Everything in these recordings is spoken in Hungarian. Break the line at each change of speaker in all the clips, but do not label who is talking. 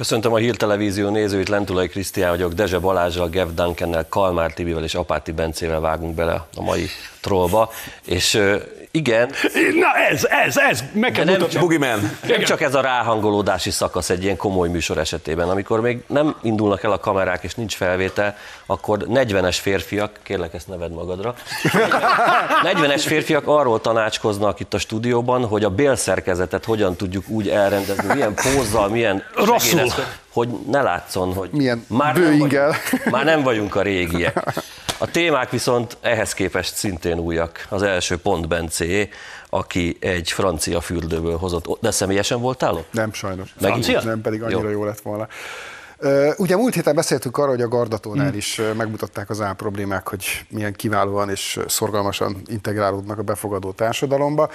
Köszöntöm a Hírtelevízió nézőit, Lentulai Krisztián vagyok, Dezse Balázsral, Gev Duncannel, Kalmár Tibivel és Apáti Bencével vágunk bele a mai trollba. És igen.
Na ez, ez, ez, meg kell
nem csak,
Boogeyman.
nem csak ez a ráhangolódási szakasz egy ilyen komoly műsor esetében, amikor még nem indulnak el a kamerák és nincs felvétel, akkor 40-es férfiak, kérlek ezt neved magadra, 40-es férfiak arról tanácskoznak itt a stúdióban, hogy a bélszerkezetet hogyan tudjuk úgy elrendezni, milyen pózzal, milyen
Rosszul.
Hogy ne látszon, hogy
Milyen
már nem, vagyunk, már nem vagyunk a régiek. A témák viszont ehhez képest szintén újak. Az első pont Bencé, aki egy francia fürdőből hozott. De személyesen voltál ott?
Nem, sajnos.
Megint?
Nem, pedig annyira
Jó.
jó. lett volna. Ugye múlt héten beszéltünk arról, hogy a Gardatónál is ö, megmutatták az problémák, hogy milyen kiválóan és szorgalmasan integrálódnak a befogadó társadalomba.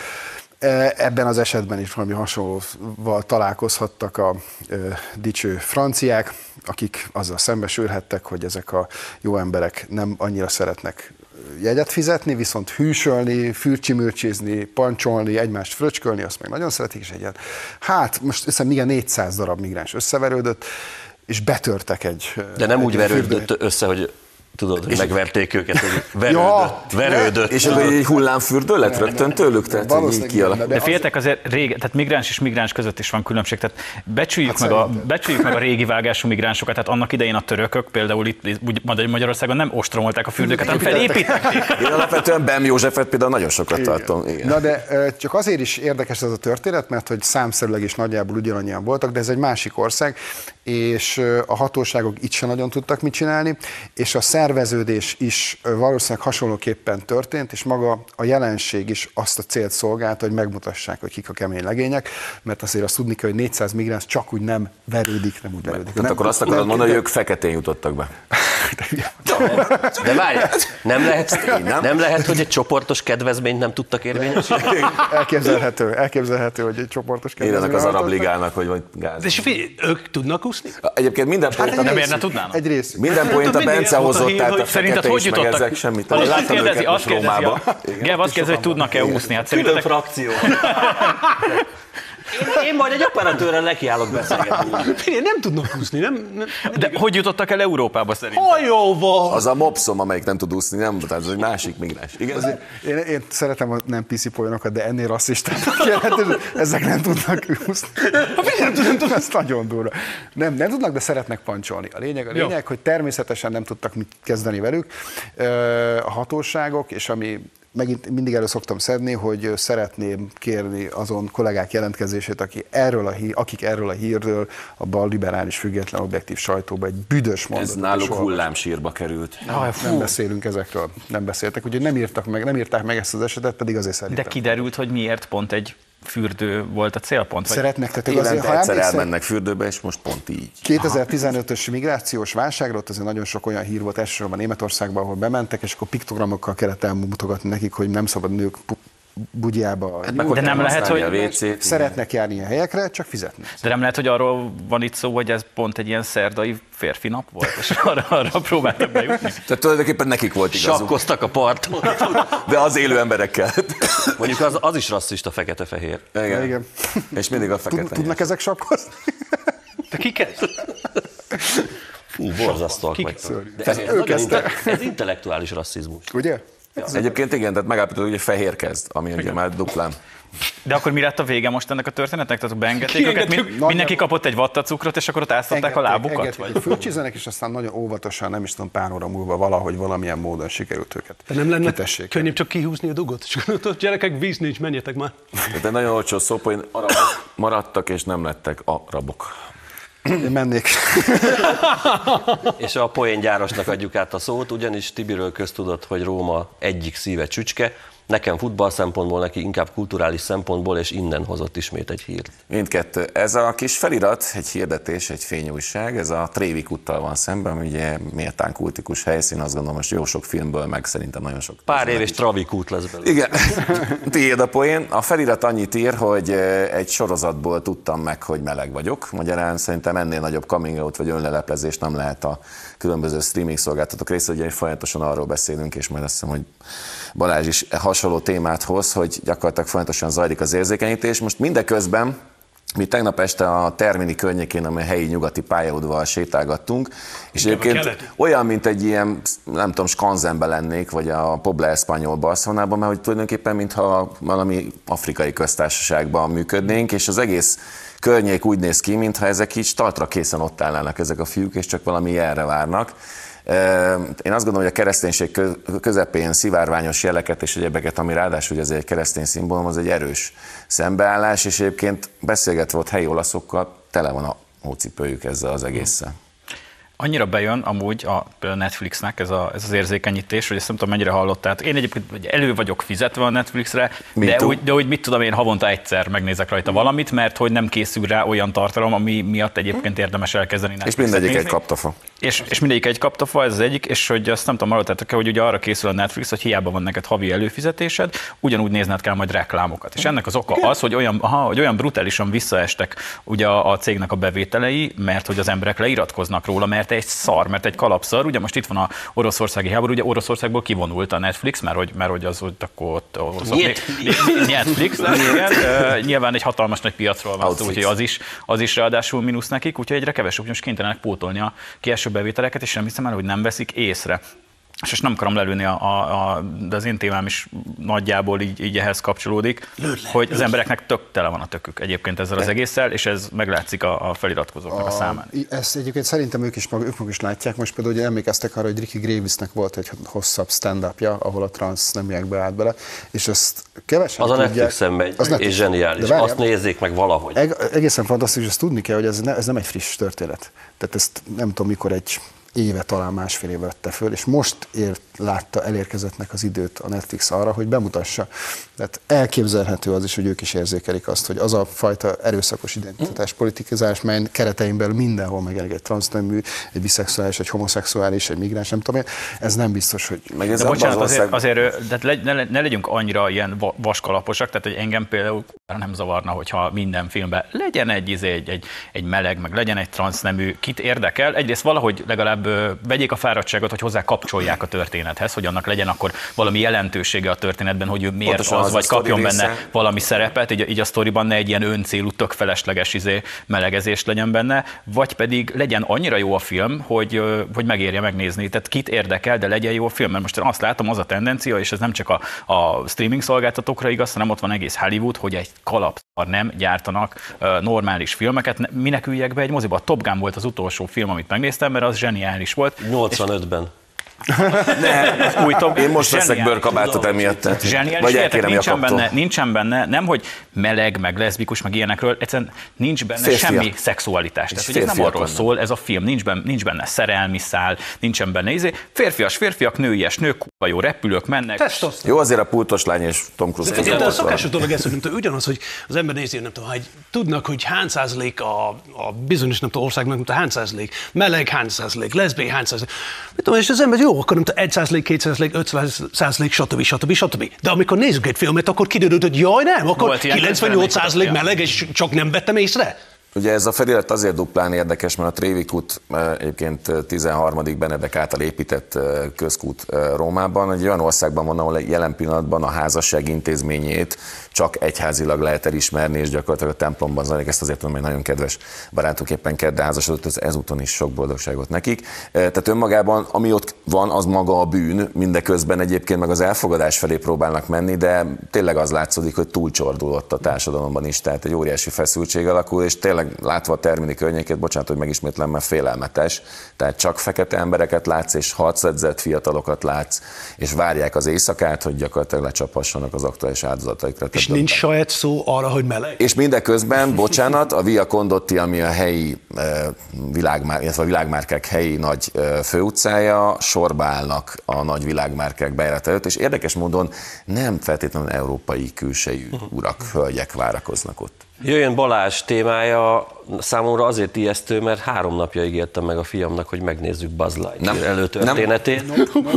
E, Ebben az esetben is valami hasonlóval találkozhattak a ö, dicső franciák, akik azzal szembesülhettek, hogy ezek a jó emberek nem annyira szeretnek jegyet fizetni, viszont hűsölni, fürcsimürcsézni, pancsolni, egymást fröcskölni, azt meg nagyon szeretik, és egyen. Hát, most össze igen 400 darab migráns összeverődött, és betörtek egy
De nem
egy
úgy verődött össze, hogy tudod, hogy megverték őket, hogy verődött,
Ja,
verődött.
És akkor egy hullámfürdő lett rögtön tőlük? Tehát így
Valószínűleg
kialak.
nem,
De féltek azért régen, tehát migráns és migráns között is van különbség. Tehát becsüljük,
Hát
meg, a, becsüljük meg a régi vágású migránsokat. Tehát annak idején a törökök például itt Magyarországon nem ostromolták a fürdőket, hanem felépítették.
Én alapvetően Bem Józsefet például nagyon sokat tartom. Igen.
Na de csak azért is érdekes ez a történet, mert hogy számszerűleg is nagyjából ugyanannyian voltak, de ez egy másik ország, és a hatóságok itt sem nagyon tudtak mit csinálni, és a szerveződés is valószínűleg hasonlóképpen történt, és maga a jelenség is azt a célt szolgálta, hogy megmutassák, hogy kik a kemény legények, mert azért azt tudni kell, hogy 400 migráns csak úgy nem verődik, nem úgy verődik.
Tehát akkor azt akarod mondani, hogy ők feketén jutottak be.
De várj, nem lehet,
nem?
nem lehet, hogy egy csoportos kedvezményt nem tudtak érvényesíteni?
Elképzelhető, elképzelhető, hogy egy csoportos
Én ennek az arab ligának, hogy vagy gáz.
És figyelj, ők tudnak úszni?
Egyébként minden
Hát egy
Nem érne tudnának?
Egy rész.
minden point a
mindig
Bence
a
hozott,
hír,
tehát
hogy
a
Szerinted hogy jutottak?
ezek semmit.
Azt
Láttam
kérdezi, azt kérdezi,
Rómába.
Gev azt kérdezi, hogy tudnak-e úszni. Hát szerintetek,
frakció. Én, én majd egy operatőrrel nekiállok beszélgetni.
Figyelj, nem tudnak úszni, nem? nem
de hogy jutottak el Európába szerintem?
hajóval!
Az a mopszom, amelyik nem tud úszni, nem, tehát ez egy másik migráns. Igaz?
Én, én szeretem a nem PC folyonokat, de ennél rasszistábbak jelentős, ezek nem tudnak úszni. nem tudom, Ez nagyon durva. Nem, nem tudnak, de szeretnek pancsolni. A lényeg, a
Jó.
lényeg, hogy természetesen nem tudtak mit kezdeni velük a hatóságok, és ami megint mindig elő szoktam szedni, hogy szeretném kérni azon kollégák jelentkezését, aki erről a hír, akik erről a hírről a bal liberális független objektív sajtóba egy büdös mondatot
Ez náluk
olvas-
hullámsírba került.
Nem
fú.
beszélünk ezekről, nem beszéltek, úgyhogy nem írtak meg, nem írták meg ezt az esetet, pedig azért
De
szerintem.
kiderült, hogy miért pont egy fürdő volt a célpont? Vagy
Szeretnek, tehát ők azért, ha
egyszer elmennek fürdőbe, és most pont így.
2015-ös migrációs válságra, ott azért nagyon sok olyan hír volt, elsősorban Németországban, ahol bementek, és akkor piktogramokkal kellett elmutogatni nekik, hogy nem szabad nők bugyjába.
Hát meg hogy
nem lehet, hogy-
a WC-t.
Szeretnek járni ilyen helyekre, csak fizetni.
De nem lehet, hogy arról van itt szó, hogy ez pont egy ilyen szerdai férfi nap volt, és arra, arra próbáltak bejutni.
Tehát tulajdonképpen nekik volt igazuk.
Sakkoztak a parton.
De az élő emberekkel.
Mondjuk az, az is rasszista fekete-fehér.
Igen.
Igen.
És mindig a fekete.
tudnak ezek sapkozni?
Te ki kezd?
Fú, borzasztóak. De ez, ez intellektuális rasszizmus.
Ugye?
Egyébként igen, tehát megállapítottuk, hogy fehér kezd, ami ugye már duplán.
De akkor mi lett a vége most ennek a történetnek? Tehát beengedték őket, mind, mindenki kapott egy vattacukrot, és akkor ott áztatták a lábukat?
engedték,
Vagy?
fölcsizenek, és aztán nagyon óvatosan, nem is tudom, pár óra múlva valahogy valamilyen módon sikerült őket.
De nem lenne
kitessék.
könnyebb csak kihúzni a dugot? És akkor ott gyerekek, víz nincs, menjetek már.
Egy nagyon olcsó arabok maradtak, és nem lettek arabok.
Én mennék.
És a poéngyárosnak adjuk át a szót, ugyanis Tibiről köztudott, hogy Róma egyik szíve csücske, Nekem futball szempontból, neki inkább kulturális szempontból, és innen hozott ismét egy hírt.
Mindkettő. Ez a kis felirat, egy hirdetés, egy fényújság, ez a Trévik úttal van szemben, ugye méltán kultikus helyszín, azt gondolom, most jó sok filmből, meg szerintem nagyon sok.
Pár év és Travik út lesz belőle.
Igen, tiéd a poén. A felirat annyit ír, hogy eh, egy sorozatból tudtam meg, hogy meleg vagyok. Magyarán szerintem ennél nagyobb coming out vagy önleleplezés nem lehet a különböző streaming szolgáltatók része, ugye folyamatosan arról beszélünk, és majd azt hiszem, hogy Balázs is hasonló témát hoz, hogy gyakorlatilag folyamatosan zajlik az érzékenyítés. Most mindeközben mi tegnap este a Termini környékén, amely helyi nyugati pályaudval sétálgattunk, és
Igen,
egyébként olyan, mint egy ilyen, nem tudom, Skanzenben lennék, vagy a Pobla Espanyol Barcelonában, mert hogy tulajdonképpen mintha valami afrikai köztársaságban működnénk, és az egész környék úgy néz ki, mintha ezek így startra készen ott állnának ezek a fiúk, és csak valami jelre várnak. Én azt gondolom, hogy a kereszténység kö- közepén szivárványos jeleket és egyebeket, ami ráadásul ez egy keresztény szimbólum, az egy erős szembeállás, és egyébként beszélgetve ott helyi olaszokkal, tele van a hócipőjük ezzel az egésszel.
Annyira bejön amúgy a Netflixnek ez, a, ez az érzékenyítés, hogy ezt nem tudom mennyire hallottátok. Én egyébként elő vagyok fizetve a Netflixre, de
too.
úgy, de úgy mit tudom én havonta egyszer megnézek rajta valamit, mert hogy nem készül rá olyan tartalom, ami miatt egyébként érdemes elkezdeni
És
Netflixet
mindegyik egy
nézni.
kaptafa.
És, és mindegyik egy kaptafa, ez az egyik, és hogy azt nem tudom, hallottátok-e, hogy ugye arra készül a Netflix, hogy hiába van neked havi előfizetésed, ugyanúgy nézned kell majd reklámokat. És ennek az oka az, hogy olyan, aha, hogy olyan brutálisan visszaestek ugye a, a cégnek a bevételei, mert hogy az emberek leiratkoznak róla, mert egy szar, mert egy kalapszar. Ugye most itt van a oroszországi háború, ugye Oroszországból kivonult a Netflix, mert hogy, mert hogy az ott akkor ott Netflix, igen, nyilván egy hatalmas nagy piacról van szó, úgyhogy az is, az is ráadásul mínusz nekik, úgyhogy egyre kevesebb, úgyhogy kénytelenek pótolni a kieső bevételeket, és nem hiszem el, hogy nem veszik észre. És most nem akarom lelőni, a, a, a, de az én témám is nagyjából így, így ehhez kapcsolódik,
Lőd le,
hogy
lőd
az embereknek tök tele van a tökük egyébként ezzel az egésszel, és ez meglátszik a, a feliratkozóknak a, a számán.
Ezt egyébként szerintem ők is, mag, ők maguk is látják. Most például ugye emlékeztek arra, hogy Ricky Gravisnek volt egy hosszabb stand-upja, ahol a transz nemiekbe állt bele, és ezt kevesen
Az a
tudják.
Netflixen megy,
Az
és
Netflix.
zseniális.
De várjál,
Azt nézzék meg valahogy.
Eg- egészen fantasztikus, ezt tudni kell, hogy ez, ne, ez nem egy friss történet. Tehát ezt nem tudom, mikor egy éve, talán másfél éve vette föl, és most ért, látta elérkezettnek az időt a Netflix arra, hogy bemutassa. Tehát elképzelhető az is, hogy ők is érzékelik azt, hogy az a fajta erőszakos identitás politikizás, mely keretein belül mindenhol megjelenik egy transznemű, egy biszexuális, egy homoszexuális, egy migráns, nem tudom én, ez nem biztos, hogy
Meg ez
De bocsánat,
az
azért, azért de le, ne, ne legyünk annyira ilyen va- vaskalaposak, tehát hogy engem például nem zavarna, hogyha minden filmben legyen egy, izé, egy, egy, egy meleg, meg legyen egy transznemű, kit érdekel. Egyrészt valahogy legalább ö, vegyék a fáradtságot, hogy hozzá kapcsolják a történethez, hogy annak legyen akkor valami jelentősége a történetben, hogy ő miért
Pontosan
az,
az
vagy kapjon benne
része.
valami szerepet, így, így a sztoriban ne egy ilyen öncélú, tök felesleges izé, melegezés legyen benne, vagy pedig legyen annyira jó a film, hogy, hogy megérje megnézni. Tehát kit érdekel, de legyen jó a film. Mert most azt látom, az a tendencia, és ez nem csak a, a streaming szolgáltatókra igaz, hanem ott van egész Hollywood, hogy egy kalapszar nem gyártanak normális filmeket. Ne- Minek üljek be egy moziba? A Top Gun volt az utolsó film, amit megnéztem, mert az zseniális volt.
85-ben.
Új Top
Én most veszek
zseniális.
bőrkabátot emiatt. tehát-
Zseniális,
Vagy elkérem
nincsen
Jakabtól.
benne, nincsen benne, nem hogy meleg, meg leszbikus, meg ilyenekről, egyszerűen nincs benne
Férfiak.
semmi szexualitás. Tehát, hogy ez nem arról
vannak.
szól, ez a film, nincs benne, nincs benne szerelmi szál, nincsen benne izé. Férfias, férfiak, nőies, nők, kurva jó repülők mennek.
Testoszteron.
Jó, azért a pultos lány és Tom Cruise
De,
között
de a szokásos dolog ez, hogy nem tudom, ugyanaz, hogy az ember nézi, nem tudom, hogy tudnak, hogy hány százalék a, a bizonyos nem tudom, országnak, nem tudom, hány százalék, meleg hány százalék, leszbé hány százalék. Mit tudom, és az ember jó, akkor nem tudom, egy százalék, két százalék, öt százalék, stb. stb. stb. De amikor nézzük egy filmet, akkor kiderült, hogy jaj, nem, akkor
Volt ilyen
98 százalék
94
meleg, és csak nem vettem észre.
Ugye ez a felirat azért duplán érdekes, mert a Trévik út eh, egyébként eh, 13. Benedek által épített eh, közkút eh, Rómában, egy olyan országban van, ahol jelen pillanatban a házasság intézményét csak egyházilag lehet elismerni, és gyakorlatilag a templomban zajlik, ezt azért tudom, hogy nagyon kedves barátunk éppen kedde házasodott, ez ezúton is sok boldogságot nekik. Eh, Tehát önmagában, ami ott van, az maga a bűn, mindeközben egyébként meg az elfogadás felé próbálnak menni, de tényleg az látszódik, hogy túlcsordul ott a társadalomban is, tehát egy óriási feszültség alakul, és tényleg látva a termini környékét, bocsánat, hogy megismétlem, mert félelmetes. Tehát csak fekete embereket látsz, és harcedzett fiatalokat látsz, és várják az éjszakát, hogy gyakorlatilag lecsaphassanak az aktuális áldozataikra.
És
Tehát
nincs saját szó arra, hogy meleg?
és mindeközben, bocsánat, a Via Condotti, ami a helyi eh, világmár, illetve a világmárkák helyi nagy eh, főutcája, sorba állnak a nagy világmárkák bejárat előtt, és érdekes módon nem feltétlenül európai külsejű urak, hölgyek várakoznak ott.
Jöjjön Balázs témája, számomra azért ijesztő, mert három napja ígértem meg a fiamnak, hogy megnézzük Buzz Lightyear
Nem.
előtörténetét.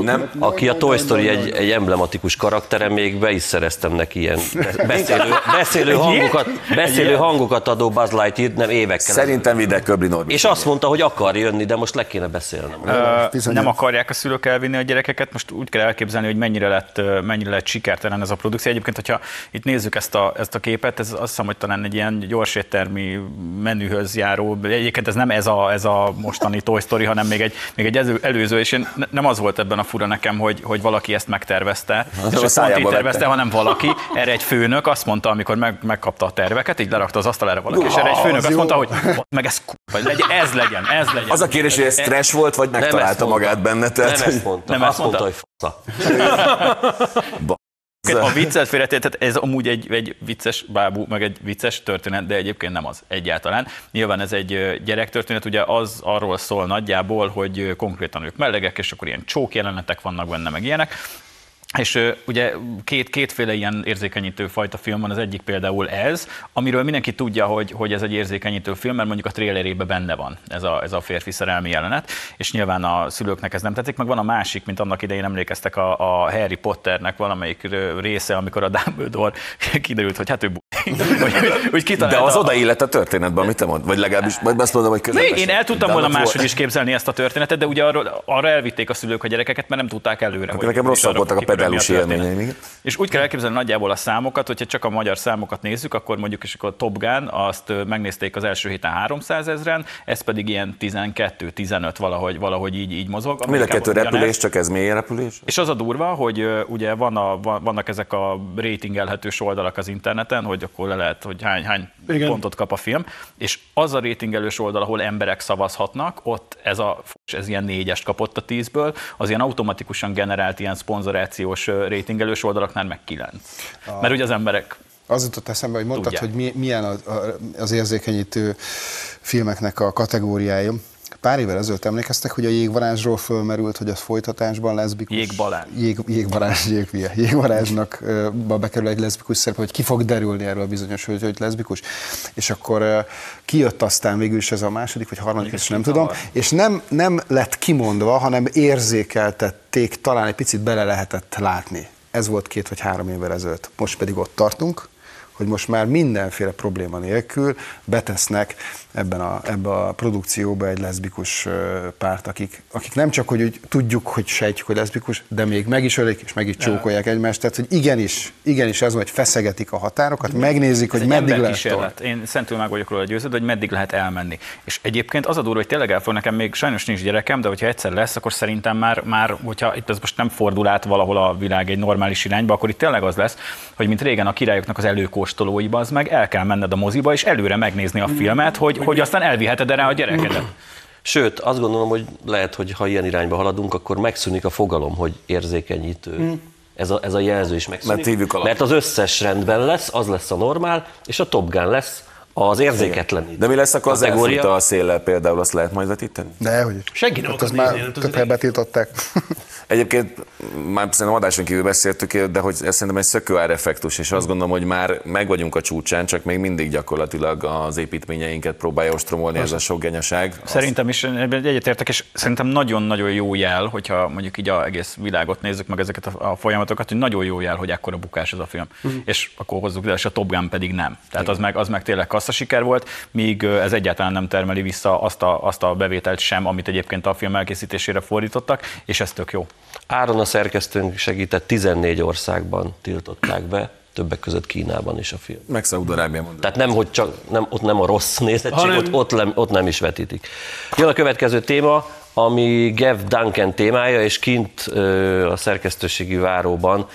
Nem?
Aki a Toy Story egy, egy emblematikus karaktere, még be is szereztem neki ilyen beszélő, beszélő, hangokat, beszélő hangokat adó Buzz Lightyear, nem évekkel.
Szerintem Vide Köbli Norbi.
És azt mondta, hogy akar jönni, de most le kéne beszélnem.
Ö, nem akarják a szülők elvinni a gyerekeket, most úgy kell elképzelni, hogy mennyire lett, mennyire lett sikertelen ez a produkció. Egyébként, hogyha itt nézzük ezt a, ezt a képet, ez azt hiszem, hogy talán egy ilyen gyorséttermi menühöz járó. Egyébként ez nem ez a, ez a mostani Toy Story, hanem még egy, még egy elő- előző, és én ne- nem az volt ebben a fura nekem, hogy, hogy valaki ezt megtervezte, és
a
ezt pont így
vette.
tervezte, hanem valaki, erre egy főnök azt mondta, amikor meg, megkapta a terveket, így lerakta az asztalára valaki, és erre egy főnök azt mondta, hogy meg ez, legyen, ez legyen, ez legyen.
Az a kérdés, hogy ez stress volt, vagy megtalálta magát benne? Tehát,
nem ezt mondta.
Nem
azt
ezt
mondta,
mondta?
hogy
A viccet félretér, tehát ez amúgy egy, egy vicces bábú, meg egy vicces történet, de egyébként nem az egyáltalán. Nyilván ez egy gyerektörténet, ugye az arról szól nagyjából, hogy konkrétan ők melegek, és akkor ilyen csók jelenetek vannak benne, meg ilyenek. És ugye két, kétféle ilyen érzékenyítő fajta film van, az egyik például ez, amiről mindenki tudja, hogy, hogy ez egy érzékenyítő film, mert mondjuk a trailerében benne van ez a, ez a férfi szerelmi jelenet, és nyilván a szülőknek ez nem tetszik, meg van a másik, mint annak idején emlékeztek a, a Harry Potternek valamelyik része, amikor a Dumbledore kiderült, hogy hát ő bu- hogy, úgy
de az
a-
odaillett a történetben, amit te mond, vagy legalábbis, vagy azt mondom, hogy
Még
közepesen.
én el tudtam volna máshogy is képzelni ezt a történetet, de ugye arra, arra elvitték a szülők a gyerekeket, mert nem tudták előre.
Akkor nekem rosszabb voltak a pedálus élményeim.
És úgy kell elképzelni nagyjából a számokat, hogyha csak a magyar számokat nézzük, akkor mondjuk is akkor a Top Gun, azt megnézték az első héten 300 ezeren, ez pedig ilyen 12-15 valahogy, valahogy így, így mozog.
Mind a kettő
ugyanez.
repülés, csak ez mély repülés?
És az a durva, hogy ugye van a, van- vannak ezek a ratingelhetős oldalak az interneten, hogy akkor le lehet, hogy hány, hány
Igen.
pontot kap a film, és az a ratingelős oldal, ahol emberek szavazhatnak, ott ez, a, ez ilyen négyest kapott a tízből, az ilyen automatikusan generált ilyen szponzorációs ö, ratingelős oldalaknál meg kilenc. Mert ugye az emberek
Az jutott eszembe, hogy mondtad,
Tudják.
hogy mi, milyen az, az érzékenyítő filmeknek a kategóriája. Pár évvel ezelőtt emlékeztek, hogy a jégvarázsról fölmerült, hogy az folytatásban leszbikus.
Jégbalázs.
Jég, jégvarázs, jégvia. Jégvarázsnak ba bekerül egy leszbikus szerep, hogy ki fog derülni erről bizonyos, hogy, hogy leszbikus. És akkor ö, kijött aztán végül is ez a második vagy harmadik, ezt nem tudom, és nem, nem lett kimondva, hanem érzékeltették, talán egy picit bele lehetett látni. Ez volt két vagy három évvel ezelőtt. Most pedig ott tartunk, hogy most már mindenféle probléma nélkül betesznek ebben a, ebbe a produkcióba egy leszbikus párt, akik, akik nem csak, hogy úgy tudjuk, hogy sejtjük, hogy leszbikus, de még meg is ölik, és meg is csókolják egymást. Tehát, hogy igenis, igenis ez hogy feszegetik a határokat, megnézik, hogy meddig lehet tolni.
Én szentül meg vagyok róla győződve, hogy meddig lehet elmenni. És egyébként az a durva, hogy tényleg el fog nekem még sajnos nincs gyerekem, de hogyha egyszer lesz, akkor szerintem már, már hogyha itt ez most nem fordul át valahol a világ egy normális irányba, akkor itt tényleg az lesz, hogy mint régen a királyoknak az előkóstolóiba, az meg el kell menned a moziba, és előre megnézni a filmet, hogy, hogy aztán elviheted rá a gyerekedet.
Sőt, azt gondolom, hogy lehet, hogy ha ilyen irányba haladunk, akkor megszűnik a fogalom, hogy érzékenyítő. Ez, a, ez a jelző is megszűnik.
Mert.
Mert az összes rendben lesz, az lesz a normál, és a Top Gun lesz az érzéketlen.
De mi lesz akkor az elfújta a széllel például, azt lehet majd vetíteni?
De hogy
Senki nem
ott
akar
az már
nézni, nem
több helyen betiltották.
Egyébként már szerintem adáson kívül beszéltük, de hogy ez szerintem egy szökőár effektus, és azt gondolom, hogy már meg vagyunk a csúcsán, csak még mindig gyakorlatilag az építményeinket próbálja ostromolni ez a sok genyaság.
Szerintem is egyetértek, és szerintem nagyon-nagyon jó jel, hogyha mondjuk így a egész világot nézzük meg ezeket a, a folyamatokat, hogy nagyon jó jel, hogy ekkora bukás ez a film. Uh-huh. És akkor hozzuk le, és a Top Gun pedig nem. Tehát az meg, az meg tényleg kassza siker volt, míg ez egyáltalán nem termeli vissza azt a, azt a bevételt sem, amit egyébként a film elkészítésére fordítottak, és ez tök jó.
Áron a szerkesztőnk segített, 14 országban tiltották be, többek között Kínában is a film.
Meg Szaúd-Arábia mondom.
Tehát nem, hogy csak, nem, ott nem a rossz nézettség,
Hanem-
ott, ott, nem, ott nem is vetítik. Jön a következő téma, ami Gav Duncan témája, és kint a szerkesztőségi váróban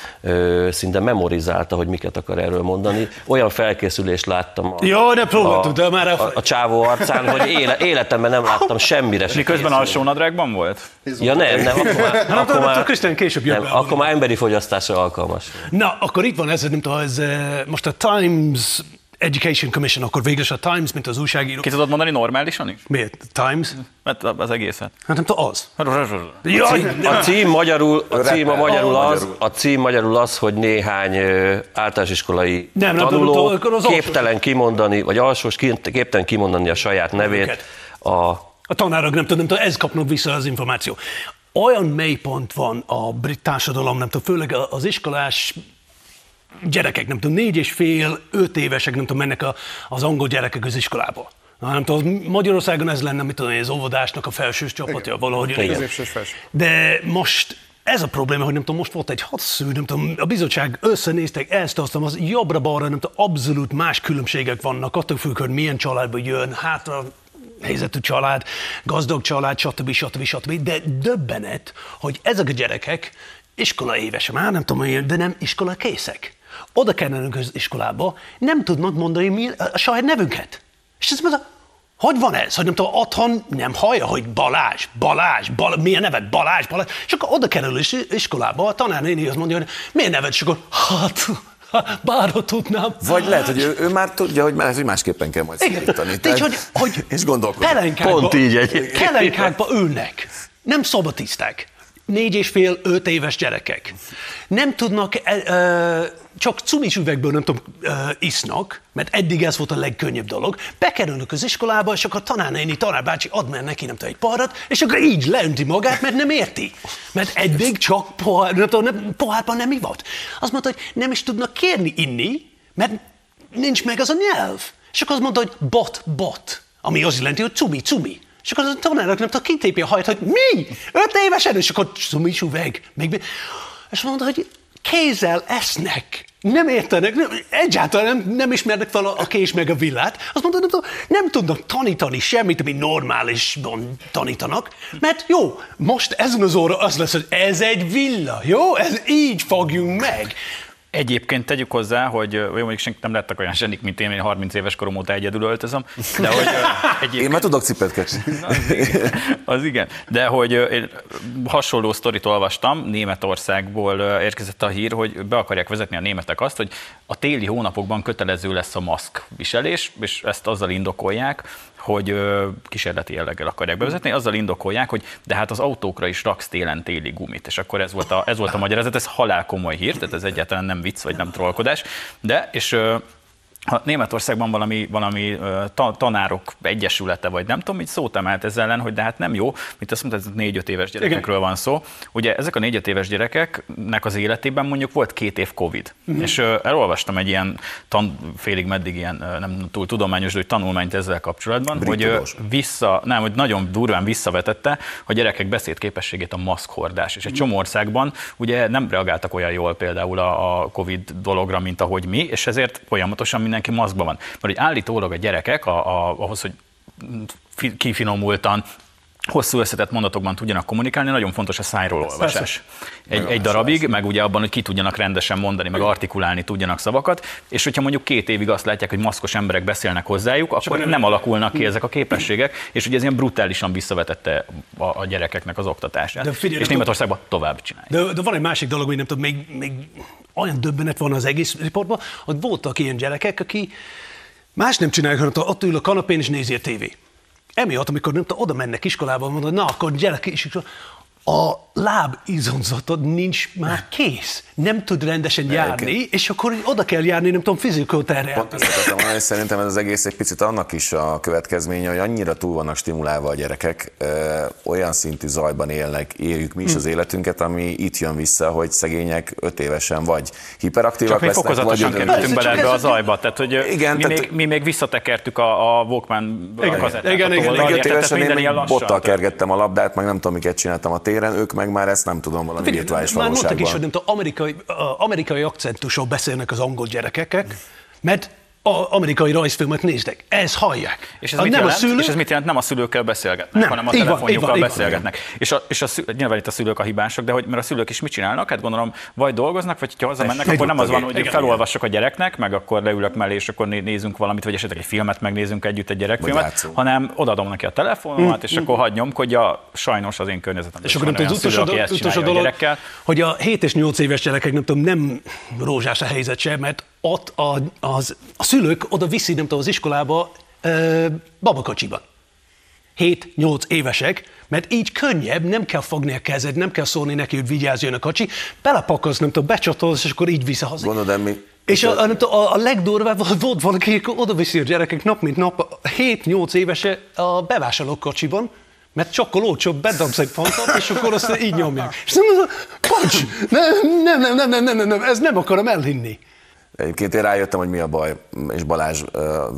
szinte memorizálta, hogy miket akar erről mondani. Olyan felkészülést láttam a,
Jó, de próbáltuk, de már
a,
a,
csávó arcán, hogy éle, életemben nem láttam semmire sem
Miközben alsó nadrágban volt?
Ja nem, nem, akkor már,
nem
akkor
tudom,
már,
Krisztián később
nem, akkor már emberi fogyasztásra alkalmas.
Na, akkor itt van ez, nem tudom, ez most a Times Education Commission, akkor végül is a Times, mint az újságíró.
Ki tudod mondani normálisan is?
Miért? Times?
Mert az egészet.
Hát nem tudom, az. Jaj,
A cím magyarul, a cím a magyarul az, a cím magyarul az, hogy néhány általános iskolai
Nem, nem,
tanuló
tudom, az alsós.
képtelen kimondani, vagy alsós kép- képtelen kimondani a saját nevét. A,
A tanárok nem tudom, nem tudom, ez kapnak vissza az információ. Olyan mélypont van a brit társadalom, nem tudom, főleg a- az iskolás gyerekek, nem tudom, négy és fél, öt évesek, nem tudom, mennek a, az angol gyerekek az iskolába. Na, nem tudom, Magyarországon ez lenne, mit tudom, az óvodásnak a felsős csapatja, valahogy.
Igen.
És felső.
De most ez a probléma, hogy nem tudom, most volt egy hosszú, nem tudom, a bizottság összenéztek ezt, azt, az jobbra-balra, nem tudom, abszolút más különbségek vannak, attól függ, hogy milyen családból jön, hátra helyzetű család, gazdag család, stb. stb. stb. De döbbenet, hogy ezek a gyerekek iskola éves, már nem tudom, de nem iskola készek. Oda kellene az iskolába, nem tudnak mondani mi a saját nevünket. És ez mondja, hogy van ez? Hogy nem tudom, otthon nem hallja, hogy Balázs, Balázs, Balázs, milyen neved? Balázs, Balázs. És akkor oda kerül is iskolába, a tanárnéni azt mondja, hogy milyen neved? És akkor, hát, bár ha tudnám.
Vagy lehet, hogy ő, ő már tudja, hogy, már, hogy másképpen kell majd
Igen.
szólítani.
De így, hogy, hogy
és
pelenkákba,
Pont így egyébként.
Pelenkákba ülnek. Nem szobatiszták. Négy és fél, öt éves gyerekek. Nem tudnak, e, e, csak cumis üvegből nem tudom, e, isznak, mert eddig ez volt a legkönnyebb dolog. Bekerülnek az iskolába, és akkor a tanárnéni, tanárbácsi ad már neki, nem tudom, egy parat, és akkor így leönti magát, mert nem érti. Mert eddig csak pohár, nem tudom, nem, pohárban nem ivott. Azt mondta, hogy nem is tudnak kérni inni, mert nincs meg az a nyelv. És akkor azt mondta, hogy bot, bot, ami azt jelenti, hogy cumi, cumi. És akkor a tanárnak nem tudta kitépi a hajt, hogy mi? Öt évesen? És akkor cumi üveg. Még, még. És mondta, hogy kézzel esznek. Nem értenek, nem, egyáltalán nem, nem ismernek fel a, a kés meg a villát. Azt mondta, nem, nem tudnak tanítani semmit, ami normálisan tanítanak, mert jó, most ezen az óra az lesz, hogy ez egy villa, jó? Ez így fogjunk meg.
Egyébként tegyük hozzá, hogy jó, mondjuk senki nem lettek olyan zsenik, mint én, én 30 éves korom óta egyedül öltözöm, de hogy egyébként...
Én már tudok cipőt kötni.
Az igen. De hogy én hasonló sztorit olvastam, Németországból érkezett a hír, hogy be akarják vezetni a németek azt, hogy a téli hónapokban kötelező lesz a maszk viselés, és ezt azzal indokolják, hogy ö, kísérleti jelleggel akarják bevezetni, azzal indokolják, hogy de hát az autókra is raksz télen téli gumit, és akkor ez volt a, ez volt a magyarázat, ez halál komoly hír, tehát ez egyáltalán nem vicc, vagy nem trollkodás, de, és ha Németországban valami, valami ta, tanárok egyesülete, vagy nem tudom, így szót emelt ezzel ellen, hogy de hát nem jó, mint azt mondta, ez négy-öt éves gyerekekről van szó. Ugye ezek a négy-öt éves gyerekeknek az életében mondjuk volt két év Covid.
Mhm.
És ö, elolvastam egy ilyen tan, félig meddig ilyen nem túl tudományos, de hogy tanulmányt ezzel kapcsolatban,
Brit
hogy
tudós.
vissza, nem, hogy nagyon durván visszavetette a gyerekek beszédképességét a maszkhordás. És egy csomó országban ugye nem reagáltak olyan jól például a, a Covid dologra, mint ahogy mi, és ezért folyamatosan mindenki maszkban van. Mert hogy állítólag a gyerekek a, a, ahhoz, hogy fi- kifinomultan, hosszú összetett mondatokban tudjanak kommunikálni, nagyon fontos a szájról olvasás. Egy, egy darabig, meg ugye abban, hogy ki tudjanak rendesen mondani, meg artikulálni tudjanak szavakat, és hogyha mondjuk két évig azt látják, hogy maszkos emberek beszélnek hozzájuk, akkor nem alakulnak ki ezek a képességek, és ugye ez ilyen brutálisan visszavetette a, a gyerekeknek az oktatását.
De figyelj,
és Németországban tovább csinálják.
De, de van egy másik dolog, hogy nem tudom, még, még olyan döbbenet van az egész riportban, hogy voltak ilyen gyerekek, aki más nem csinálják, hanem ott ül a kanapén és nézi a tévé. Emiatt, amikor nem oda mennek iskolába, mondod, na akkor gyerek is a lábizomzatod nincs már kész. Nem tud rendesen járni, és akkor oda kell járni, nem tudom, fizikoterre.
Pont ezt akartam mondani, szerintem ez az egész egy picit annak is a következménye, hogy annyira túl vannak stimulálva a gyerekek, ö, olyan szintű zajban élnek, éljük mi is az életünket, ami itt jön vissza, hogy szegények öt évesen vagy hiperaktívak
Csak mi
lesznek,
fokozatosan
vagy
kerültünk bele ebbe a zajba, tehát hogy
Igen,
Igen, mi,
tehát-
még, mi még visszatekertük a, a Walkman
Igen,
kazettát
igen,
a
igen,
tollal,
Még öt
érted? Tehát
évesen én
minden
még
ilyen lassan.
bottal kergettem a labdát, meg nem tudom, miket csináltam a téren, ők meg már ezt nem tudom, valami virtuális
Már mondtak is, hogy
valóságban.
nem tudom, amerikai, amerikai akcentusról beszélnek az angol gyerekek, mert a amerikai rajzfilmet néztek. Ez hallják.
És ez,
A
mit
nem
jelent?
a szülő,
és ez mit jelent? Nem a szülőkkel beszélgetnek,
Nem,
hanem a
így van,
telefonjukkal
így van, így van.
beszélgetnek. És, a, és a szülő, nyilván itt a szülők a hibások, de hogy, mert a szülők is mit csinálnak? Hát gondolom, vagy dolgoznak, vagy ha hazamennek, akkor nem az van, hogy
Igen,
felolvassok a gyereknek, meg akkor leülök mellé, és akkor né- nézünk valamit, vagy esetleg egy filmet megnézünk együtt egy gyerekfilmet, hanem odaadom neki a telefonomat, és akkor hagy nyomkodja. Sajnos az én környezetemben
Mm, és akkor nem
van
tudom, az utolsó,
szülő,
dolog, utolsó
a
hogy a 7 és 8 éves gyerekek nem tudom, nem rózsás a helyzet sem, mert ott a, az, a szülők oda viszi, nem tudom, az iskolába ö, babakocsiban. 7-8 évesek, mert így könnyebb, nem kell fogni a kezed, nem kell szólni neki, hogy vigyázz, a kacsi, belepakolsz, nem tudom, becsatolsz, és akkor így vissza haza.
Gondolod, mi.
És a, a, a, a legdurvább volt valaki, akkor oda viszi a gyerekek nap, mint nap, 7-8 évese a bevásárlókocsiban, mert sokkal olcsóbb, bedobsz egy fantot, és akkor azt így nyomják. És nem, bocs, nem, nem, nem, nem, nem, nem, nem, ez nem akarom elhinni.
Egyébként én rájöttem, hogy mi a baj, és Balázs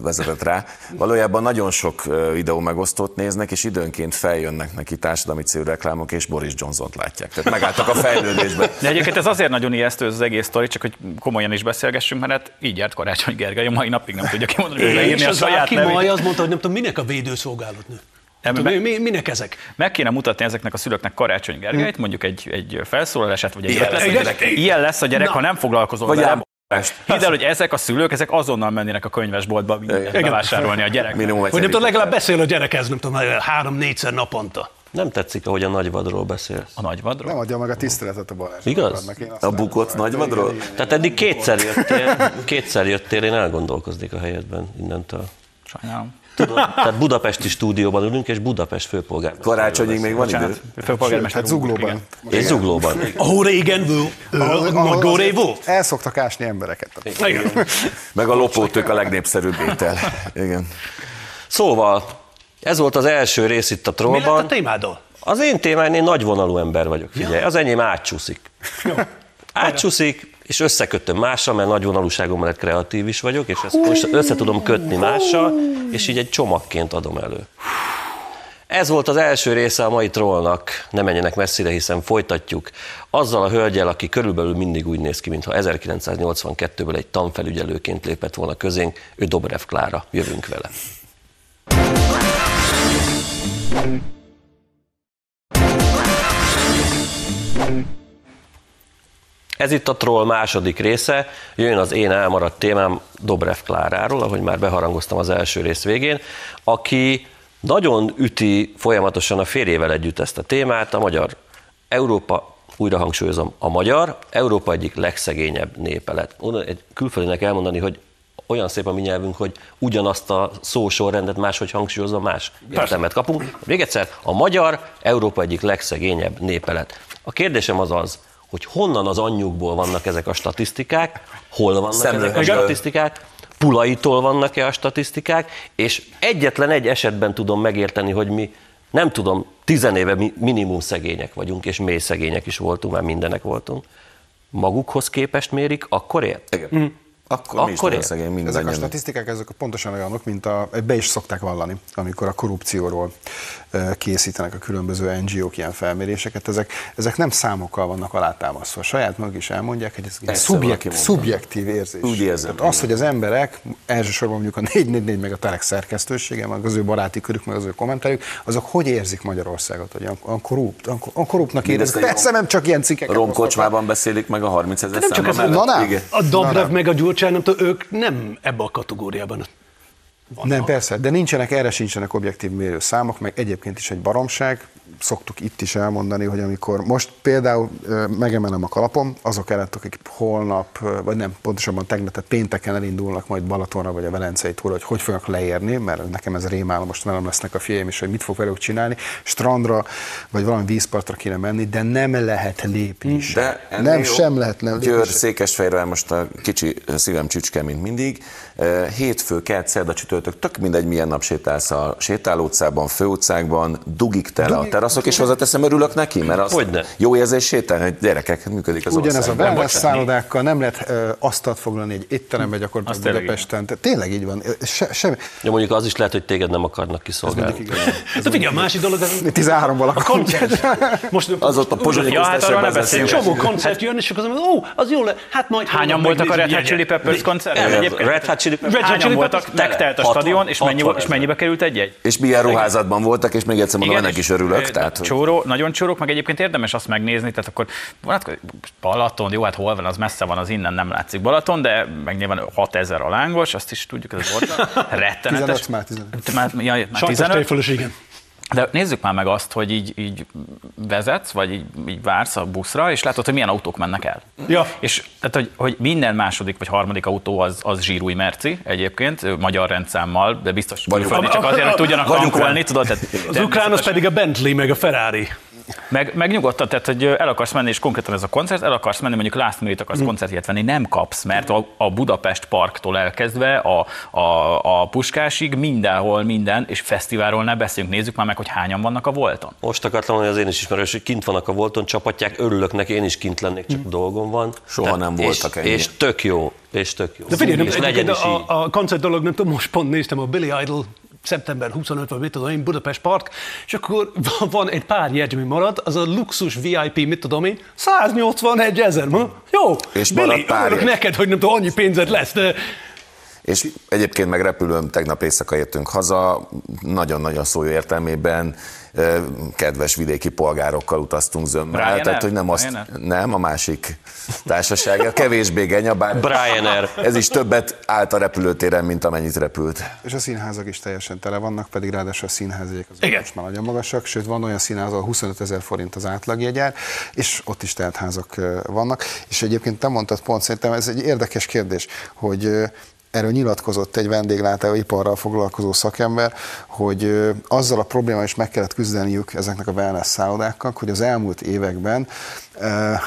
vezetett rá. Valójában nagyon sok videó megosztót néznek, és időnként feljönnek neki társadalmi célú reklámok, és Boris Johnson-t látják. Tehát megálltak a fejlődésben.
De egyébként ez azért nagyon ijesztő ez az egész sztori, csak hogy komolyan is beszélgessünk, mert hát így járt Karácsony Gergely, a mai napig nem tudja kimondani, hogy
És
leírni a
az
saját nevét.
Maj azt mondta, hogy nem tudom, minek a védőszolgálatnő. Tudom,
me-
mi, mi, minek ezek?
Meg kéne mutatni ezeknek a szülőknek Karácsony Gergelyt, mondjuk egy, egy felszólalását, vagy egy
Ilyen lesz a gyerek.
Ilyen lesz a gyerek,
Na.
ha nem foglalkozol
Vagy
vele. Hidd el, hogy ezek a szülők, ezek azonnal mennének a könyvesboltba bevásárolni a gyerek.
Minimum
Vagy
egyszer
nem tudom, legalább beszél a gyerekhez, nem tudom, három-négyszer naponta.
Nem tetszik, ahogy a nagyvadról beszélsz.
A nagyvadról?
Nem adja meg a tiszteletet a Balázs.
Igaz?
A bukott
hogy-
nagyvadról?
Igen, igen,
Tehát eddig kétszer jöttél, kétszer jöttél, én elgondolkoznék a helyedben innentől.
Sajnálom.
Tudod, tehát budapesti stúdióban ülünk, és Budapest főpolgár.
Karácsonyig még van idő.
Főpolgármester
Hát zuglóban.
És zuglóban.
Ahol régen volt.
El szoktak ásni embereket.
Igen.
Meg a lopótők a legnépszerűbb étel. Igen.
Szóval, ez volt az első rész itt a
Mi lett a
trollban.
témádól?
Az én témám, én nagyvonalú ember vagyok, figyelj, az enyém átcsúszik. Átcsúszik, és összekötöm mással, mert nagyvonalúságom mellett kreatív is vagyok, és ezt most össze tudom kötni mással, és így egy csomagként adom elő. Ez volt az első része a mai trollnak, ne menjenek messzire, hiszen folytatjuk azzal a hölgyel, aki körülbelül mindig úgy néz ki, mintha 1982-ből egy tanfelügyelőként lépett volna közénk, ő Dobrev Klára, jövünk vele. Ez itt a troll második része, jön az én elmaradt témám Dobrev Kláráról, ahogy már beharangoztam az első rész végén, aki nagyon üti folyamatosan a férjével együtt ezt a témát, a magyar Európa, újra hangsúlyozom, a magyar Európa egyik legszegényebb népe lett. Egy külföldinek elmondani, hogy olyan szép a mi nyelvünk, hogy ugyanazt a szósorrendet máshogy hangsúlyozva más értelmet kapunk. Még egyszer, a magyar Európa egyik legszegényebb népe lett. A kérdésem az az, hogy honnan az anyjukból vannak ezek a statisztikák, hol vannak
Szemlő-
ezek a statisztikák, Pulaitól vannak-e a statisztikák, és egyetlen egy esetben tudom megérteni, hogy mi nem tudom, tizenéve mi- minimum szegények vagyunk, és mély szegények is voltunk, már mindenek voltunk. Magukhoz képest mérik, akkor ért?
Igen. Akkor, mi is
Akkor
nagyon
ér.
szegény
Ezek a
mindannyian.
statisztikák ezek pontosan olyanok, mint a, be is szokták vallani, amikor a korrupcióról készítenek a különböző NGO-k ilyen felméréseket. Ezek, ezek nem számokkal vannak alátámasztva. Saját maguk is elmondják, hogy ez egy
Egyszer
szubjekt,
valaki mondta.
szubjektív érzés.
Úgy érzem,
Tehát az, hogy az emberek, elsősorban mondjuk a 444 meg a Telex szerkesztősége, meg az ő baráti körük, meg az ő kommentárjuk, azok hogy érzik Magyarországot, hogy olyan korrupt, olyan korruptnak érezik.
egy
Persze nem csak ilyen cikkeket.
Romkocsmában beszélik meg a 30 ezer
nem csak ez-
mellett.
Na, nem.
Igen.
A Dobrev meg a Gyurcsány, tudom, ők nem ebbe a kategóriában.
Nem, persze, de nincsenek, erre sincsenek objektív mérőszámok, meg egyébként is egy baromság. Szoktuk itt is elmondani, hogy amikor most például megemelem a kalapom, azok ellentok, akik holnap, vagy nem, pontosabban tegnap, tehát pénteken elindulnak majd Balatonra vagy a Velencei túra, hogy hogy fognak leérni, mert nekem ez rémálom, most velem lesznek a fiaim is, hogy mit fog velük csinálni. Strandra vagy valami vízpartra kéne menni, de nem lehet lépni sem. Nem,
jobb.
sem lehet nem
Győr, Székesfehérvár most a kicsi szívem csücske, mint mindig. Hétfő, kert, szerda, csütörtök tök mindegy, milyen nap sétálsz a sétáló utcában, főutcákban, dugik tele a teraszok, és hozzáteszem, örülök neki, mert az
Hogyne.
jó érzés sétálni, hogy gyerekek, működik az
Ugyanez a
országban.
wellness szállodákkal nem lehet ö, asztalt foglalni egy étterembe gyakorlatilag
tényleg
Budapesten. Tehát Tényleg így van. Se, semmi.
Ja, mondjuk az is lehet, hogy téged nem akarnak kiszolgálni.
Mindig igaz.
De figyelj, a másik dolog, az
13
a
valakon.
koncert. Most
Az ott a pozsonyi
Ja, hát arról ne beszéljünk.
csomó koncert jön, és akkor az ó, az jó le, hát majd...
Hányan voltak a Red Hot Chili. Peppers koncerten?
Red Hot Chili Peppers.
Voltak? Megtelt a
60,
stadion, és, mennyi,
60
és mennyibe került egy-egy?
És milyen ruházatban voltak, és még egyszer mondom, ennek is örülök. Tehát,
Csóró, nagyon csórok, meg egyébként érdemes azt megnézni, tehát akkor vonatkozik, Balaton, jó, hát hol van, az messze van, az innen nem látszik Balaton, de meg nyilván 6000 a lángos, azt is tudjuk, ez volt. Rettenetes.
15 már 15.
Már, ja, már
Sajnos
15.
tejfölös, igen.
De nézzük már meg azt, hogy így, így vezetsz, vagy így, így vársz a buszra, és látod, hogy milyen autók mennek el.
Ja.
És tehát, hogy, hogy minden második vagy harmadik autó az, az zsírúj merci egyébként, magyar rendszámmal, de biztos
ukrán.
csak azért, hogy tudjanak tankolni, tudod? Tehát,
Az ukrán az pedig a Bentley, meg a Ferrari.
Meg, meg nyugodtan, tehát, hogy el akarsz menni, és konkrétan ez a koncert, el akarsz menni, mondjuk last minute akarsz
Hm.
koncertjét venni, nem kapsz, mert a, a Budapest parktól elkezdve a, a, a Puskásig mindenhol minden, és fesztiválról ne beszéljünk, nézzük már meg, hogy hányan vannak a Volton.
Most akartam mondani, az én is ismerős, hogy kint vannak a Volton csapatják, örülök neki, én is kint lennék, csak dolgom van.
Soha nem voltak
és,
ennyi.
és tök jó, és tök jó.
De figyelj, nem,
és legyen is
a, a koncert dolog, nem tudom, most pont néztem a Billy Idol szeptember 25 vagy mit tudom én, Budapest Park, és akkor van- egy pár jegy, ami marad, az a luxus VIP, mit tudom én, 181 ezer? Jó,
És
Billy,
pár
neked, hogy nem tudom, annyi pénzed lesz, de
És egyébként meg repülőn tegnap éjszaka jöttünk haza, nagyon-nagyon szó értelmében kedves vidéki polgárokkal utaztunk zömmel.
Ryanair?
Tehát, hogy nem azt, nem, a másik társaság, kevésbé genya, bár
Ryanair.
ez is többet állt a repülőtéren, mint amennyit repült.
És a színházak is teljesen tele vannak, pedig ráadásul a színházjegyek az
Igen.
most már nagyon magasak, sőt van olyan színház, ahol 25 ezer forint az átlagjegyár, és ott is teltházak ö, vannak. És egyébként te mondtad pont, szerintem ez egy érdekes kérdés, hogy erről nyilatkozott egy vendéglátóiparral foglalkozó szakember, hogy azzal a problémával is meg kellett küzdeniük ezeknek a wellness szállodákkal, hogy az elmúlt években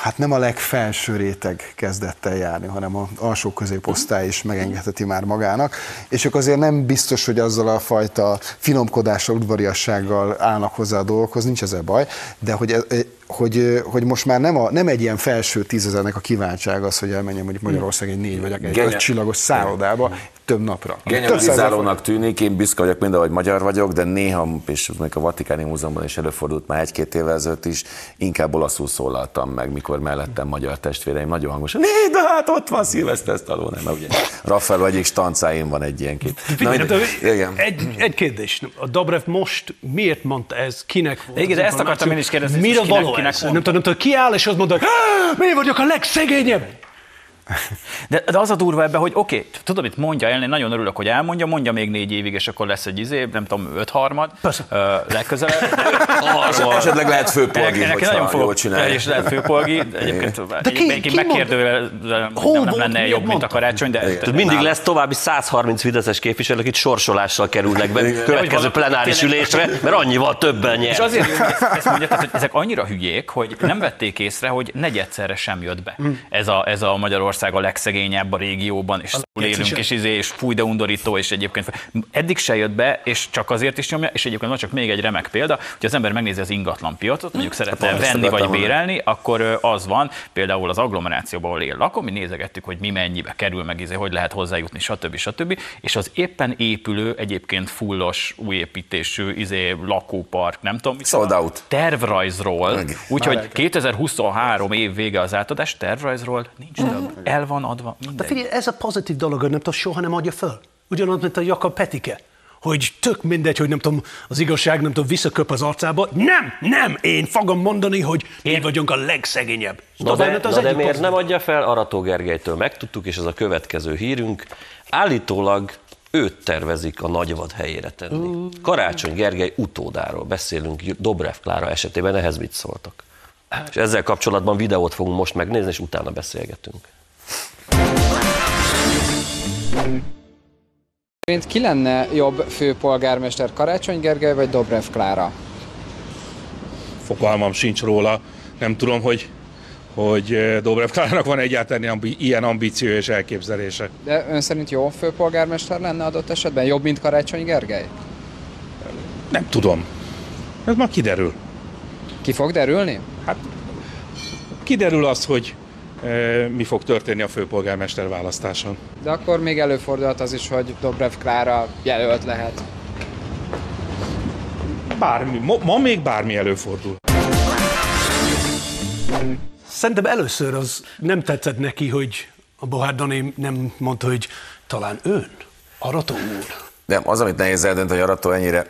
hát nem a legfelső réteg kezdett el járni, hanem az alsó középosztály is megengedheti már magának, és ők azért nem biztos, hogy azzal a fajta finomkodással, udvariassággal állnak hozzá a dolgokhoz, nincs ezzel baj, de hogy, e- hogy, hogy most már nem, a, nem egy ilyen felső tízezernek a kívánság az, hogy elmenjen mondjuk Magyarország egy négy vagy egy
Genya-
öt csillagos szállodába több napra.
Genyomizálónak tűnik, én büszke vagyok mind, ahogy magyar vagyok, de néha, és még a Vatikáni Múzeumban is előfordult már egy-két évvel ezelőtt is, inkább olaszul szólaltam meg, mikor mellettem magyar testvéreim nagyon hangosan. Né, de hát ott van Szilveszter Stallone, mert ugye Rafael egyik stancáim van egy ilyen kép. Na,
de
igen.
egy, egy kérdés. A Dobrev most miért mondta ez? Kinek volt
Igen, de ezt akartam én is kérdezni,
Mire
hogy kinek-
való
kinek
ez?
mondta?
Nem tudom, ki áll, és azt mondta, hogy "Há, mi vagyok a legszegényebb?
De, de az a durva ebben, hogy oké, okay, tudom, mit mondja el, én nagyon örülök, hogy elmondja, mondja még négy évig, és akkor lesz egy izé, nem tudom, öt harmad,
Persze.
ö, legközelebb.
Esetleg lehet főpolgi,
Ennek
hogyha
nagyon
jól
fogok,
csinálja.
és lehet főpolgi, de egyébként,
De ki-
egyébként
ki Hol
nem, lenne jobb, mint a karácsony, de,
Tehát mindig lesz további 130 fideszes képviselők, itt sorsolással kerülnek be következő
Hogy
plenáris ülésre, mert annyival többen
És
nyer.
azért jó, hogy ezt, ezt mondja, tehát, hogy ezek annyira hülyék, hogy nem vették észre, hogy negyedszerre sem jött be. Ez a, ez a Magyarország a legszegényebb a régióban, és szól élünk,
sem.
és, izé, és fúj, de undorító, és egyébként eddig se jött be, és csak azért is nyomja, és egyébként van csak még egy remek példa, hogy az ember megnézi az ingatlan piacot, mondjuk szeretne
Pont ezt
venni vagy bérelni, akkor az van, például az agglomerációban, ahol él lakom, mi nézegettük, hogy mi mennyibe kerül, meg izé, hogy lehet hozzájutni, stb. stb. És az éppen épülő, egyébként fullos, új építésű izé, lakópark, nem tudom, mit
Sold out.
tervrajzról, úgyhogy 2023 év vége az átadás, tervrajzról nincs több, el van adva
De
minden.
figyelj, ez a pozitív dolog, hogy nem tudom, soha nem adja föl. Ugyanaz, mint a Jakab Petike hogy tök mindegy, hogy nem tudom, az igazság nem tudom, visszaköp az arcába. Nem, nem, én fogom mondani, hogy mi vagyunk a legszegényebb.
Na de,
Szóval az
na de miért
pozitív.
nem adja fel? Arató Gergelytől megtudtuk, és ez a következő hírünk. Állítólag őt tervezik a nagyvad helyére tenni. Karácsony Gergely utódáról beszélünk, Dobrev Klára esetében, ehhez mit szóltak? És ezzel kapcsolatban videót fogunk most megnézni, és utána beszélgetünk.
Szerint ki lenne jobb főpolgármester Karácsony Gergely vagy Dobrev Klára?
fogalmam sincs róla. Nem tudom, hogy hogy eh, Dobrev Klárának van egyáltalán ambi- ilyen ambíció és elképzelése.
De ön szerint jó főpolgármester lenne adott esetben? Jobb, mint Karácsony Gergely?
Nem tudom. Ez ma kiderül.
Ki fog derülni?
Kiderül az, hogy mi fog történni a főpolgármester választáson.
De akkor még előfordulhat az is, hogy Dobrev Klára jelölt lehet.
Bármi, ma, ma még bármi előfordul.
Szerintem először az nem tetszett neki, hogy a Bohár Dani nem mondta, hogy talán ön, Arató úr.
De az, amit nehéz eldönteni, hogy Arató ennyire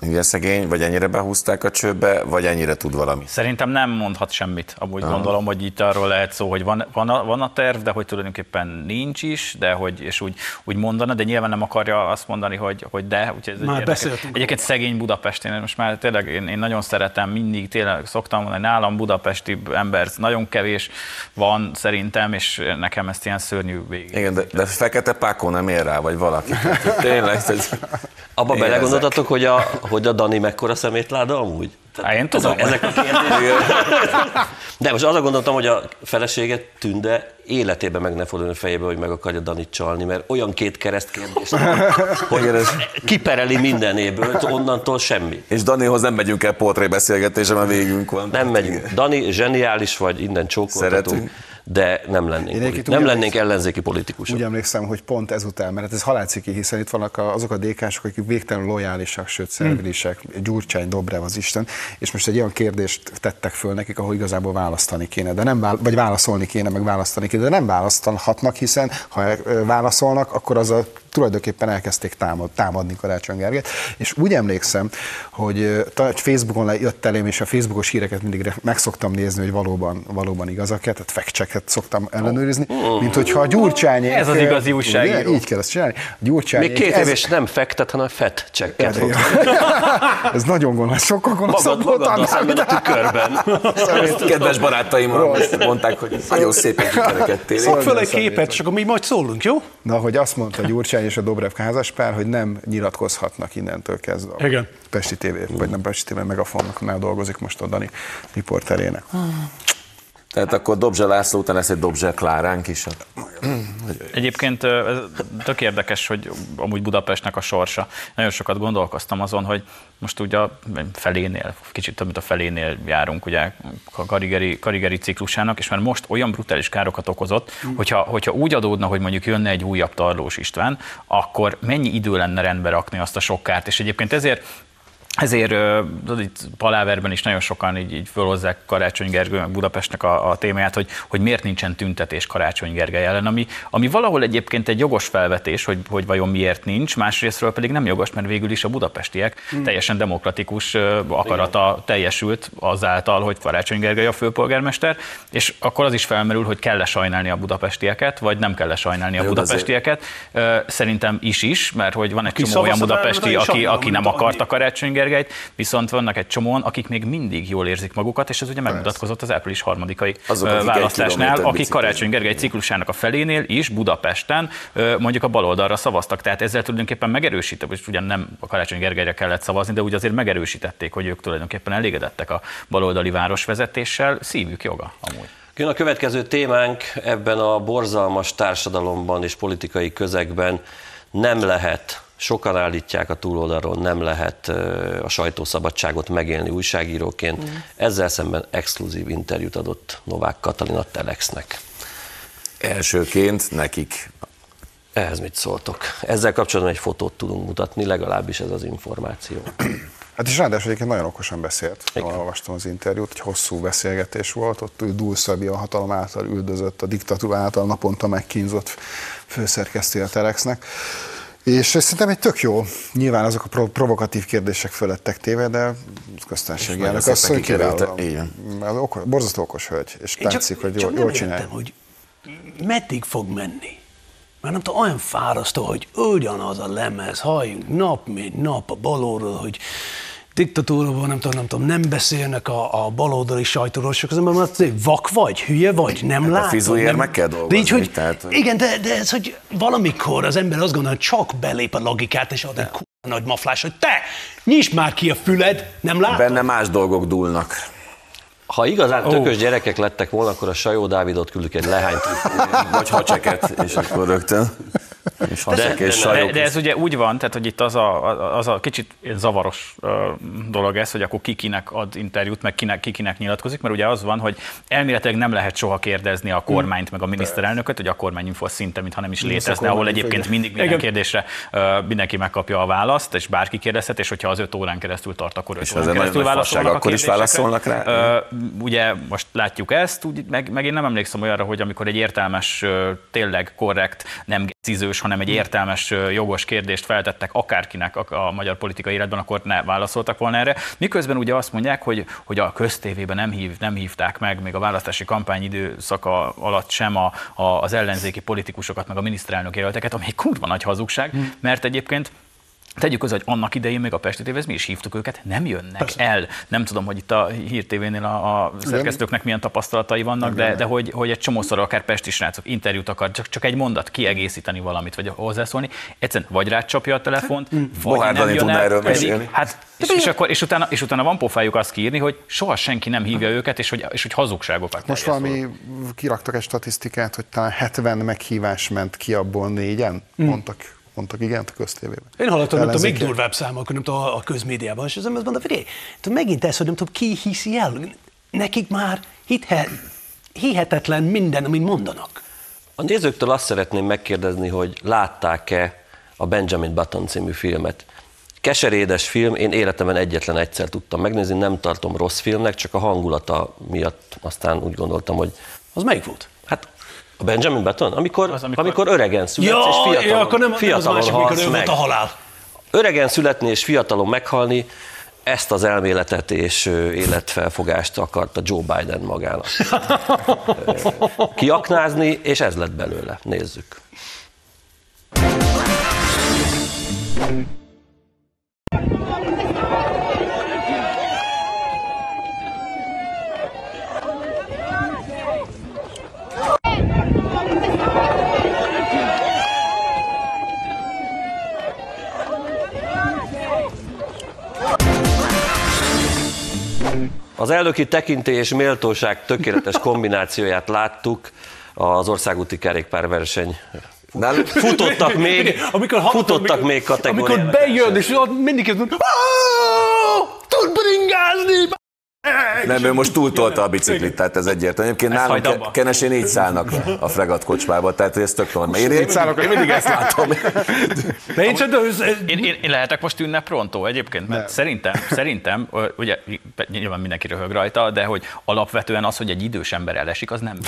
hülye szegény, vagy ennyire behúzták a csőbe, vagy ennyire tud valami.
Szerintem nem mondhat semmit. Amúgy
Aha.
gondolom, hogy itt arról lehet szó, hogy van, van, a, van a terv, de hogy tulajdonképpen nincs is, de hogy, és úgy, úgy mondana, de nyilván nem akarja azt mondani, hogy, hogy de. Úgyhogy ez egy
Már beszéltünk
Egyébként szegény Budapest, én most már tényleg én, én nagyon szeretem, mindig tényleg szoktam mondani, nálam budapesti ember nagyon kevés van szerintem, és nekem ezt ilyen szörnyű végig.
Igen, de, de Fekete Pákó nem ér rá, vagy valaki. Tényleg, ez,
Abba belegondoltatok, hogy a, hogy a Dani mekkora szemétláda amúgy?
Á, én tudom.
Ezek, ezek a kérdések. De most arra gondoltam, hogy a feleséget Tünde életében meg ne forduljon a fejébe, hogy meg akarja Danit csalni, mert olyan két kereszt kérdés, hogy kipereli mindenéből, onnantól semmi.
És Danihoz nem megyünk el portrébeszélgetésre, mert végünk van.
Nem megyünk. Dani zseniális vagy, innen csókoltatunk,
Szeretünk.
De nem lennénk,
Én
politi- nem lennénk ellenzéki politikusok.
Úgy emlékszem, hogy pont ezután, mert ez halálciki, hiszen itt vannak azok a DK-sok, akik végtelenül lojálisak, sőt szervilisek, Gyurcsány, Dobrev az Isten, és most egy olyan kérdést tettek föl nekik, ahol igazából választani kéne, de nem vál, vagy válaszolni kéne, meg választani kéne, de nem választhatnak, hiszen ha válaszolnak, akkor az a tulajdonképpen elkezdték támad, támadni Karácsony Gergelyt, és úgy emlékszem, hogy Facebookon le- jött elém, és a Facebookos híreket mindig meg szoktam nézni, hogy valóban, valóban igazak-e, tehát fact szoktam ellenőrizni, mint hogyha a Gyurcsányék...
Ez az igazi újságíró.
Így kell ezt csinálni. A Gyurcsányék...
Még két
ez-
év és nem fektet, hanem fett csekket
ez, nagyon gonosz, sokkal gonoszabb
Magad,
volt
magaddal szemben a tükörben.
Kedves barátaim mondták, hogy nagyon szépen kikerekedtél.
Szok föl egy képet, és akkor mi majd szólunk, jó?
Na, hogy azt mondta Gyurcsány és a Dobrev házaspár, hogy nem nyilatkozhatnak innentől kezdve. a
Igen.
Pesti TV, vagy nem Pesti TV, Megafonnak, már dolgozik most a Dani riporterének.
Tehát akkor Dobzsa László után lesz egy Dobzsa Kláránk is.
Egyébként ez tök érdekes, hogy amúgy Budapestnek a sorsa. Nagyon sokat gondolkoztam azon, hogy most ugye a felénél, kicsit több, mint a felénél járunk ugye a karigeri, karigeri ciklusának, és már most olyan brutális károkat okozott, hogyha, hogyha úgy adódna, hogy mondjuk jönne egy újabb Tarlós István, akkor mennyi idő lenne rendbe rakni azt a sok kárt, és egyébként ezért ezért tudod, itt Paláverben is nagyon sokan így, így fölhozzák Karácsony Gergő, meg Budapestnek a, a témáját, hogy, hogy miért nincsen tüntetés Karácsony Gergely ellen, ami, ami valahol egyébként egy jogos felvetés, hogy, hogy vajon miért nincs, másrésztről pedig nem jogos, mert végül is a budapestiek hmm. teljesen demokratikus akarata teljesült azáltal, hogy Karácsony Gergely a főpolgármester, és akkor az is felmerül, hogy kell-e sajnálni a budapestieket, vagy nem kell-e sajnálni a
Jó, azért-
budapestieket. Ö, Szerintem is is, mert hogy van egy
Aki
csomó olyan budapesti, aki, aki nem akarta. Karácsony Gergelyt, viszont vannak egy csomóan, akik még mindig jól érzik magukat, és ez ugye megmutatkozott az április harmadikai
Azok, akik
választásnál, akik. Karácsony Gergely ciklusának a felénél is Budapesten mondjuk a baloldalra szavaztak. Tehát ezzel tulajdonképpen megerősítették, és ugyan nem a Karácsony Gergelyre kellett szavazni, de úgy azért megerősítették, hogy ők tulajdonképpen elégedettek a baloldali városvezetéssel. Szívük joga amúgy.
Jön a következő témánk ebben a borzalmas társadalomban és politikai közegben nem lehet, sokan állítják a túloldalról, nem lehet a sajtószabadságot megélni újságíróként. Ezzel szemben exkluzív interjút adott Novák Katalin a Telexnek.
Elsőként nekik.
Ehhez mit szóltok? Ezzel kapcsolatban egy fotót tudunk mutatni, legalábbis ez az információ.
Hát és ráadásul egyébként nagyon okosan beszélt. Jól olvastam az interjút, egy hosszú beszélgetés volt, ott ő Dulszabi a hatalom által üldözött, a diktatúra által naponta megkínzott főszerkesztője a Telexnek. És szerintem egy tök jó. Nyilván azok a prov- provokatív kérdések fölöttek téve, de köztársasági elnök.
Igen.
Az okos, borzasztó okos hölgy, és
Én
tetszik, hogy
csak
jól,
nem
jól
értem,
csinálja.
hogy meddig fog menni. Mert nem tudom, olyan fárasztó, hogy ugyanaz a lemez, halljunk nap, mint nap a balóról, hogy diktatúra van, nem tudom, nem tudom, nem beszélnek a, a baloldali sajtóról, csak az ember azt mondja, hogy vak vagy, hülye vagy, nem
Hát a
látod.
fizuért
nem...
meg kell
De így,
dolgozni,
hogy,
tehát, hogy-
Igen, de, de ez, hogy valamikor az ember azt gondolja, hogy csak belép a logikát, és ad egy kurva nagy maflás, hogy te, nyisd már ki a füled, nem látod?
Benne más dolgok dúlnak.
Ha igazán tökös gyerekek lettek volna, akkor a Sajó Dávidot küldük egy lehányt.
Vagy hacseket, és akkor rögtön. És hacsek és
De,
sajok.
de ez ugye úgy van, tehát hogy itt az a, az a kicsit zavaros dolog ez, hogy akkor kikinek ad interjút, meg kinek, kikinek nyilatkozik, mert ugye az van, hogy elméletileg nem lehet soha kérdezni a kormányt, meg a miniszterelnököt, hogy a kormányinfo szinte, mintha nem is létezne, ahol egyébként mindig minden
Igen.
kérdésre mindenki megkapja a választ, és bárki kérdezhet, és hogyha az öt órán keresztül tart, akkor öt
És
órán keresztül válaszolnak a
akkor is válaszolnak rá?
Ugye most látjuk ezt, úgy, meg, meg én nem emlékszem olyanra, hogy amikor egy értelmes, tényleg korrekt, nem cizős, hanem egy értelmes, ö, jogos kérdést feltettek akárkinek a, a magyar politikai életben, akkor ne válaszoltak volna erre. Miközben ugye azt mondják, hogy, hogy a köztévében nem, hív, nem hívták meg, még a választási kampány időszaka alatt sem a, a, az ellenzéki politikusokat, meg a miniszterelnök jelölteket, ami egy kurva nagy hazugság, mert egyébként Tegyük hozzá, hogy annak idején még a Pesti tévéhez mi is hívtuk őket, nem jönnek Persze. el. Nem tudom, hogy itt a Hír TV-nél a, a szerkesztőknek milyen tapasztalatai vannak, de, de hogy, hogy egy csomószor akár Pesti srácok interjút akar, csak, csak egy mondat kiegészíteni valamit, vagy hozzászólni. Egyszerűen vagy rácsapja a telefont, vagy
Bohár
nem jön el,
erről
pedig-. Hát, és, és, akkor, és, utána, és utána van pofájuk azt kiírni, hogy soha senki nem hívja őket, és hogy, és hogy hazugságokat
Most valami kiraktak egy statisztikát, hogy talán 70 meghívás ment ki abból négyen, mondtak, mondtak igent a köztévében.
Én hallottam, nem tudom, még durvább számok, nem tudom, a közmédiában, és az ember azt mondta, figyelj, tudom, megint ez, hogy nem tudom, ki hiszi el, nekik már hithe, hihetetlen minden, amit mondanak.
A nézőktől azt szeretném megkérdezni, hogy látták-e a Benjamin Button című filmet. Keserédes film, én életemben egyetlen egyszer tudtam megnézni, nem tartom rossz filmnek, csak a hangulata miatt aztán úgy gondoltam, hogy
Az melyik volt?
A Benjamin Button, amikor,
Az, amikor-
amikor... amikor öregen születsz,
Ja,
és fiatalon,
ja, akkor nem, nem az
fiatalon
másik, mikor
halsz
ő
meg.
a halál.
Öregen születni és fiatalon meghalni, ezt az elméletet és életfelfogást akarta Joe Biden magának kiaknázni, és ez lett belőle. Nézzük. Az elnöki tekintély és méltóság tökéletes kombinációját láttuk az országúti kerékpárverseny.
Nálunk
Futottak még,
Amikor hallottam,
futottak
amikor-
még kategóriában.
Amikor bejön, és ott mindig ez mondja, "Áááá, tud bringázni!
Nem, ő most túltolta a biciklit, tehát ez egyértelmű. Egyébként
Ezt
nálunk ke- Kenesén így szállnak a fregat kocsmába, tehát ez tök normális. Én így szállok, én mindig ezt látom.
De én csak
Én, én, én lehetek most ünnep pronto egyébként, mert szerintem, szerintem, ö, ugye nyilván mindenki röhög rajta, de hogy alapvetően az, hogy egy idős ember elesik, az nem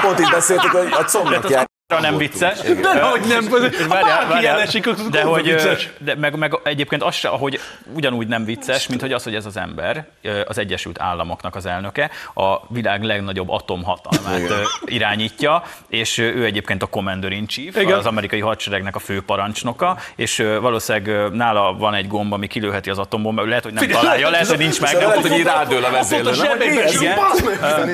Pont így beszéltük, hogy a combnak jár.
Nem vicces.
de hogy nem, bárki akkor
de hogy,
vicces.
de meg, meg egyébként az se, hogy ugyanúgy nem vicces, mint hogy az, hogy ez az ember, az Egyesült Államoknak az elnöke, a világ legnagyobb atomhatalmát irányítja, és ő egyébként a Commander in Chief,
Igen.
az amerikai hadseregnek a fő parancsnoka, és valószínűleg nála van egy gomb, ami kilőheti az atombomba, lehet, hogy nem
Figyelj,
találja, lehet, hogy nincs meg.
Szóval
de
lehet, hogy így rádől a vezérlő.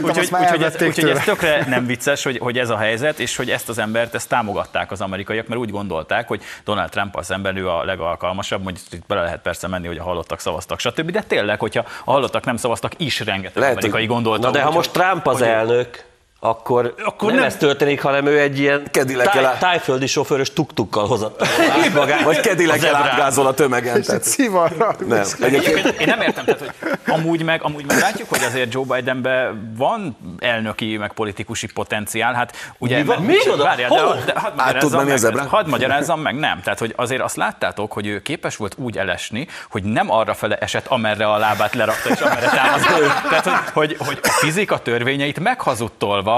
Úgyhogy, ez, tökre nem vicces, hogy, hogy ez a helyzet, és hogy ezt az embert, ezt támogatták az amerikaiak, mert úgy gondolták, hogy Donald Trump szemben ő a legalkalmasabb, hogy itt bele lehet persze menni, hogy a hallottak szavaztak, stb. De tényleg, hogyha a hallottak nem szavaztak, is rengeteg
Lehet,
amerikai gondolta.
Na de ha
úgy,
most Trump az
hogy-
elnök, akkor,
Akkor
nem,
nem-
ez történik, hanem ő egy ilyen
Cadillac-el
táj, tájföldi sofőrös tuktukkal hozott magát.
Vagy kedilekkel átgázol a tömegen.
És egy szivarra.
nem, egyébként
én nem értem, tehát, hogy amúgy meg, amúgy meg látjuk, hogy azért Joe Bidenben van elnöki, meg politikusi potenciál. Hát ugye,
Mi van?
mert-
Micsoda?
Várjál, de,
Hol?
de hadd
tud
magyarázzam
menni
meg,
zebrán?
hadd magyarázzam meg, nem. Tehát, hogy azért azt láttátok, hogy ő képes volt úgy elesni, hogy nem arra fele esett, amerre a lábát lerakta, és amerre támasztott. Tehát, hogy, hogy, hogy a fizika törvényeit meghazudtolva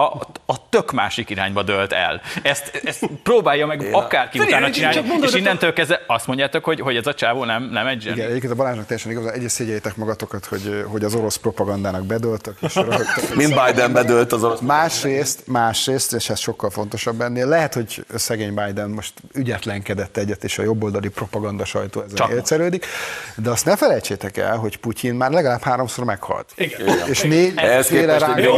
a tök másik irányba dölt el. Ezt, ezt próbálja meg akárki
Figyelj,
utána csinálni,
mondod,
és innentől kezdve azt mondjátok, hogy, hogy ez a csávó nem, nem egy zseni.
Igen, egyébként a Balázsnak teljesen igaz, egyrészt szégyeljétek magatokat, hogy, hogy az orosz propagandának bedöltök, és
mind Biden bedőlt az orosz.
Másrészt, másrészt, és ez sokkal fontosabb ennél, lehet, hogy szegény Biden most ügyetlenkedett egyet, és a jobboldali propaganda sajtó ezen
Csak.
élcerődik, de azt ne felejtsétek el, hogy Putyin már legalább háromszor meghalt.
Igen.
És négy féle
képest egy
Jó,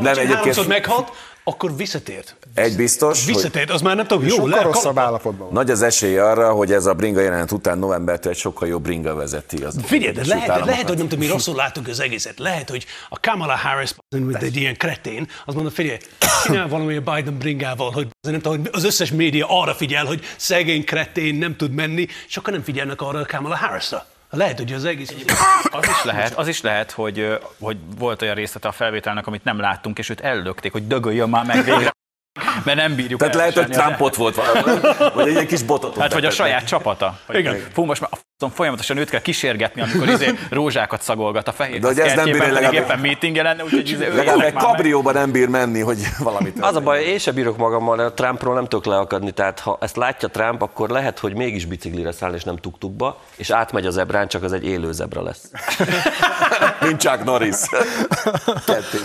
nem, egyébként
amikor meghalt, akkor visszatért.
Egy biztos,
Visszatért, az már nem tudom, jó,
Sokkal rosszabb állapotban
nagy az esély arra, hogy ez a bringa jelenet után novembertől egy sokkal jobb bringa vezeti az
Figyelj, de lehet, lehet,
Államokat.
hogy nem tudom, mi rosszul látunk az egészet. Lehet, hogy a Kamala Harris, mint egy ilyen kretén, az mondja, figyelj, csinál valami a Biden bringával, hogy nem tudom, hogy az összes média arra figyel, hogy szegény kretén nem tud menni, akkor nem figyelnek arra a Kamala Harrisra. Lehet, hogy az egész...
Az is lehet, az is lehet hogy, hogy volt olyan részlete a felvételnek, amit nem láttunk, és őt ellökték, hogy dögöljön már meg végre. Mert nem bírjuk
Tehát lehet, hogy Trumpot volt valami, vagy egy kis botot.
Hát, vagy a saját csapata.
Igen.
Fú, most már a f***om folyamatosan őt kell kísérgetni, amikor izé rózsákat szagolgat a fehér
De hogy ez nem bír legalább-
éppen meetingje lenne, úgyhogy izé,
Legalább egy kabrióban nem bír menni, hogy valamit.
Az a baj, én sem bírok magammal, a Trumpról nem tudok leakadni, tehát ha ezt látja Trump, akkor lehet, hogy mégis biciklire száll és nem tuktukba, és átmegy a zebrán, csak az egy élő zebra lesz.
Mint Chuck Norris.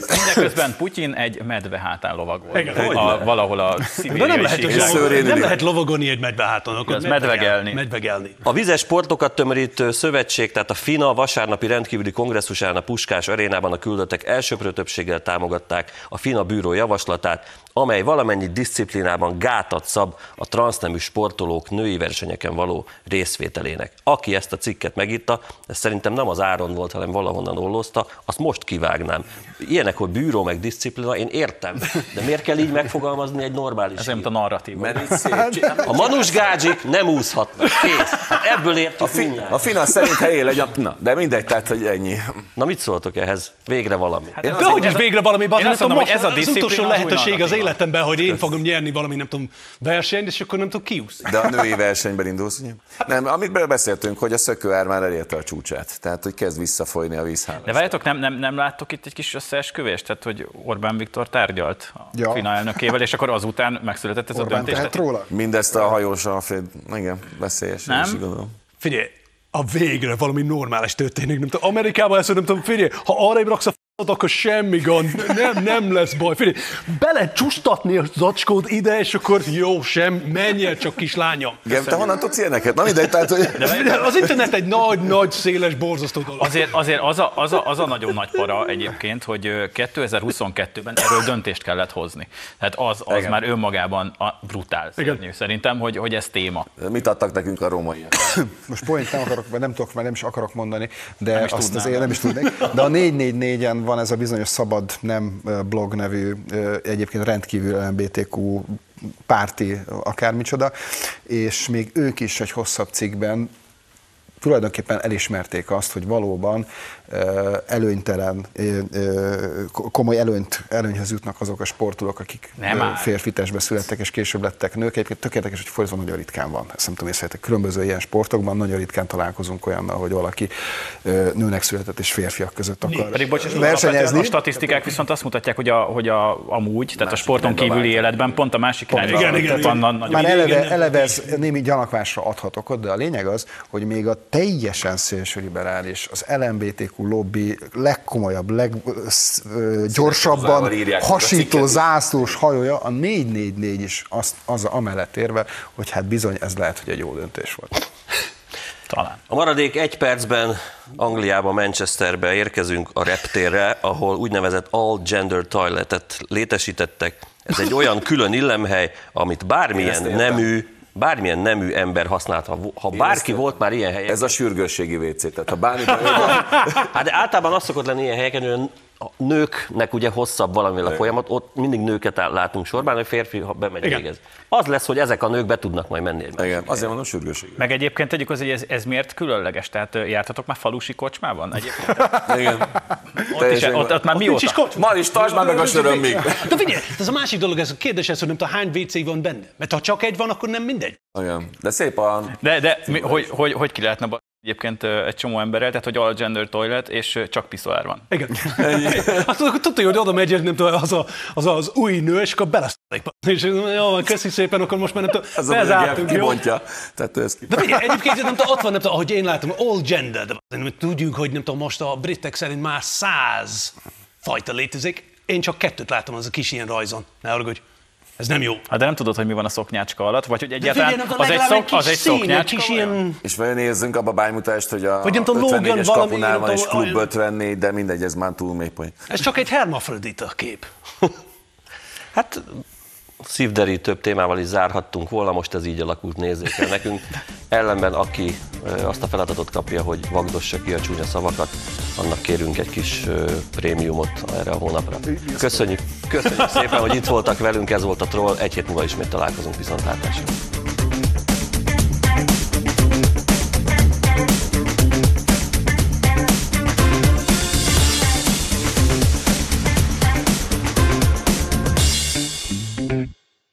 Mindeközben Putyin egy medve hátán lovagol.
Igen,
a, valahol a
De nem
szibériai
lehet,
szőrén
nem lehet lovagolni egy medveháton, akkor
Az medvegelni.
Medvegelni.
A vizes sportokat tömörítő szövetség, tehát a FINA vasárnapi rendkívüli kongresszusán a Puskás arénában a küldöttek elsőprő többséggel támogatták a FINA bűró javaslatát, amely valamennyi disziplinában gátat szab a transznemű sportolók női versenyeken való részvételének. Aki ezt a cikket megírta, ez szerintem nem az Áron volt, hanem valahonnan ollozta, azt most kivágnám. Ilyenek, hogy bűró meg diszciplina, én értem, de miért kell így megfogalmazni egy normális
Ez mint a narratív.
Szép.
A manus gádzsik nem úszhatnak. Kész. Hát ebből
A,
értük
fi,
mindjárt.
a fina szerint helyén legyen, na, de mindegy, tehát, hogy ennyi.
Na mit szóltok ehhez? Végre valami.
Én
De hogy is végre valami,
Én
bazd,
azt
nem tudom,
mondom, hogy ez a
utolsó
az
lehetőség az. Életemben, hogy én fogom nyerni valami, nem tudom, versenyt, és akkor nem tudom kiúszni.
De a női versenyben indulsz, ugye? Nem, amit beszéltünk, hogy a szökőár már elérte a csúcsát. Tehát, hogy kezd visszafolyni a vízhállás.
De várjátok, nem, nem, nem láttok itt egy kis összeesküvést? Tehát, hogy Orbán Viktor tárgyalt a
Ja.
FINA elnökével, és akkor azután megszületett ez
Orbán
a döntés. Tehát-
róla?
Mindezt a hajós Alfred, igen, veszélyes.
Nem?
is gondolom.
Figyelj, a végre valami normális történik. Nem tudom, Amerikában ezt nem tudom, figyelj, ha arra raksz a akkor semmi gond, nem, nem lesz baj. Figyelj, bele csustatni a zacskót ide, és akkor jó, sem, menj el csak kislányom.
Igen, te honnan tudsz ilyeneket? Na mindegy, tehát, hogy...
Az internet egy nagy, nagy, széles, borzasztó dolog.
Azért, azért az, a, az, a, az a nagyon nagy para egyébként, hogy ö, 2022-ben erről döntést kellett hozni. Tehát az, az már önmagában a brutál szörnyű. Szerintem, hogy, hogy ez téma.
Mit adtak nekünk a rómaiak?
Most point nem akarok, vagy nem tudok, mert nem is akarok mondani, de
Nem
nem
is
azt
tudnám.
azért nem is tudnék. De a 444-en van ez a bizonyos Szabad Nem blog nevű, egyébként rendkívül LMBTQ párti akármicsoda, és még ők is egy hosszabb cikkben tulajdonképpen elismerték azt, hogy valóban előnytelen, komoly előnyt, előnyhöz jutnak azok a sportolók, akik
Nem
férfi testbe születtek és később lettek nők. Egyébként tökéletes, hogy fordítva nagyon ritkán van. Ezt nem tudom észrevettek. Különböző ilyen sportokban nagyon ritkán találkozunk olyannal, hogy valaki nőnek született és férfiak között akar
Pedig bocs, alapvetően
versenyezni.
a statisztikák viszont azt mutatják, hogy, a, hogy a, amúgy, tehát a sporton kívüli életben pont a másik irányba
Igen, igen, igen.
Már
Igen,
eleve, eleve ez némi gyanakvásra adhat okot, de a lényeg az, hogy még a teljesen szélsőliberális, az LMBTQ lobby legkomolyabb, leggyorsabban hasító zászlós hajója, a 444 is azt, az amellett érve, hogy hát bizony ez lehet, hogy egy jó döntés volt.
Talán.
A maradék egy percben Angliába, Manchesterbe érkezünk a reptérre, ahol úgynevezett all gender toiletet létesítettek. Ez egy olyan külön illemhely, amit bármilyen nemű, bármilyen nemű ember használt. Ha, bárki volt már ilyen helyen,
Ez a sürgősségi WC, tehát ha bármi
Hát de általában az szokott lenni ilyen helyeken, hogy a nőknek ugye hosszabb valamivel a folyamat, ott mindig nőket látunk sorban, hogy férfi, ha bemegy
Igen.
végez. Az lesz, hogy ezek a nők be tudnak majd menni egy
igen, azért mondom sürgősségi.
Meg egyébként tegyük az, hogy ez, ez miért különleges? Tehát jártatok már falusi kocsmában? Egyébként
Igen.
ott, is, ott, ott már
is
mióta?
kocsma.
Maris, tartsd már meg a sörömig!
De figyelj, ez a másik dolog, ez a kérdés, ez, hogy nem tudom, hány WC van benne. Mert ha csak egy van, akkor nem mindegy.
Igen. De szép a...
De, de mi, hogy, hogy, hogy ki lehetne ba- egyébként egy csomó emberrel, tehát hogy all gender toilet, és csak piszoár van.
Igen. Azt akkor tudja, hogy oda megy, nem tudom, az, a, az az új nő, és akkor belesztelik. És jó, köszi szépen, akkor most már nem tudom,
Ez a
bezártunk, jó?
kibontja. Tehát ez ki...
De figyelj, egyébként nem tudom, ott van, nem tudom, ahogy én látom, all gender, de tudjuk, hogy nem tudom, most a britek szerint már száz fajta létezik. Én csak kettőt látom az a kis ilyen rajzon. Ne haragudj. Ez nem jó.
Hát de nem tudod, hogy mi van a szoknyácska alatt, vagy hogy egyáltalán
figyelj,
az, egy szok, az egy szoknyácska.
kis ilyen...
És vajon érzünk abba bánymutást, hogy a
Vagy nem tudom, Logan
54-es
valami,
kapunál van, és klub
olyan-
54, de mindegy, ez már túl mély poén.
Ez csak egy hermafrodita kép.
Hát szívderítőbb témával is zárhattunk volna, most ez így alakult, nézzék nekünk. Ellenben, aki azt a feladatot kapja, hogy vagdossa ki a csúnya szavakat, annak kérünk egy kis prémiumot erre a hónapra. Köszönjük, köszönjük szépen, hogy itt voltak velünk, ez volt a Troll, egy hét múlva ismét találkozunk viszontlátásra.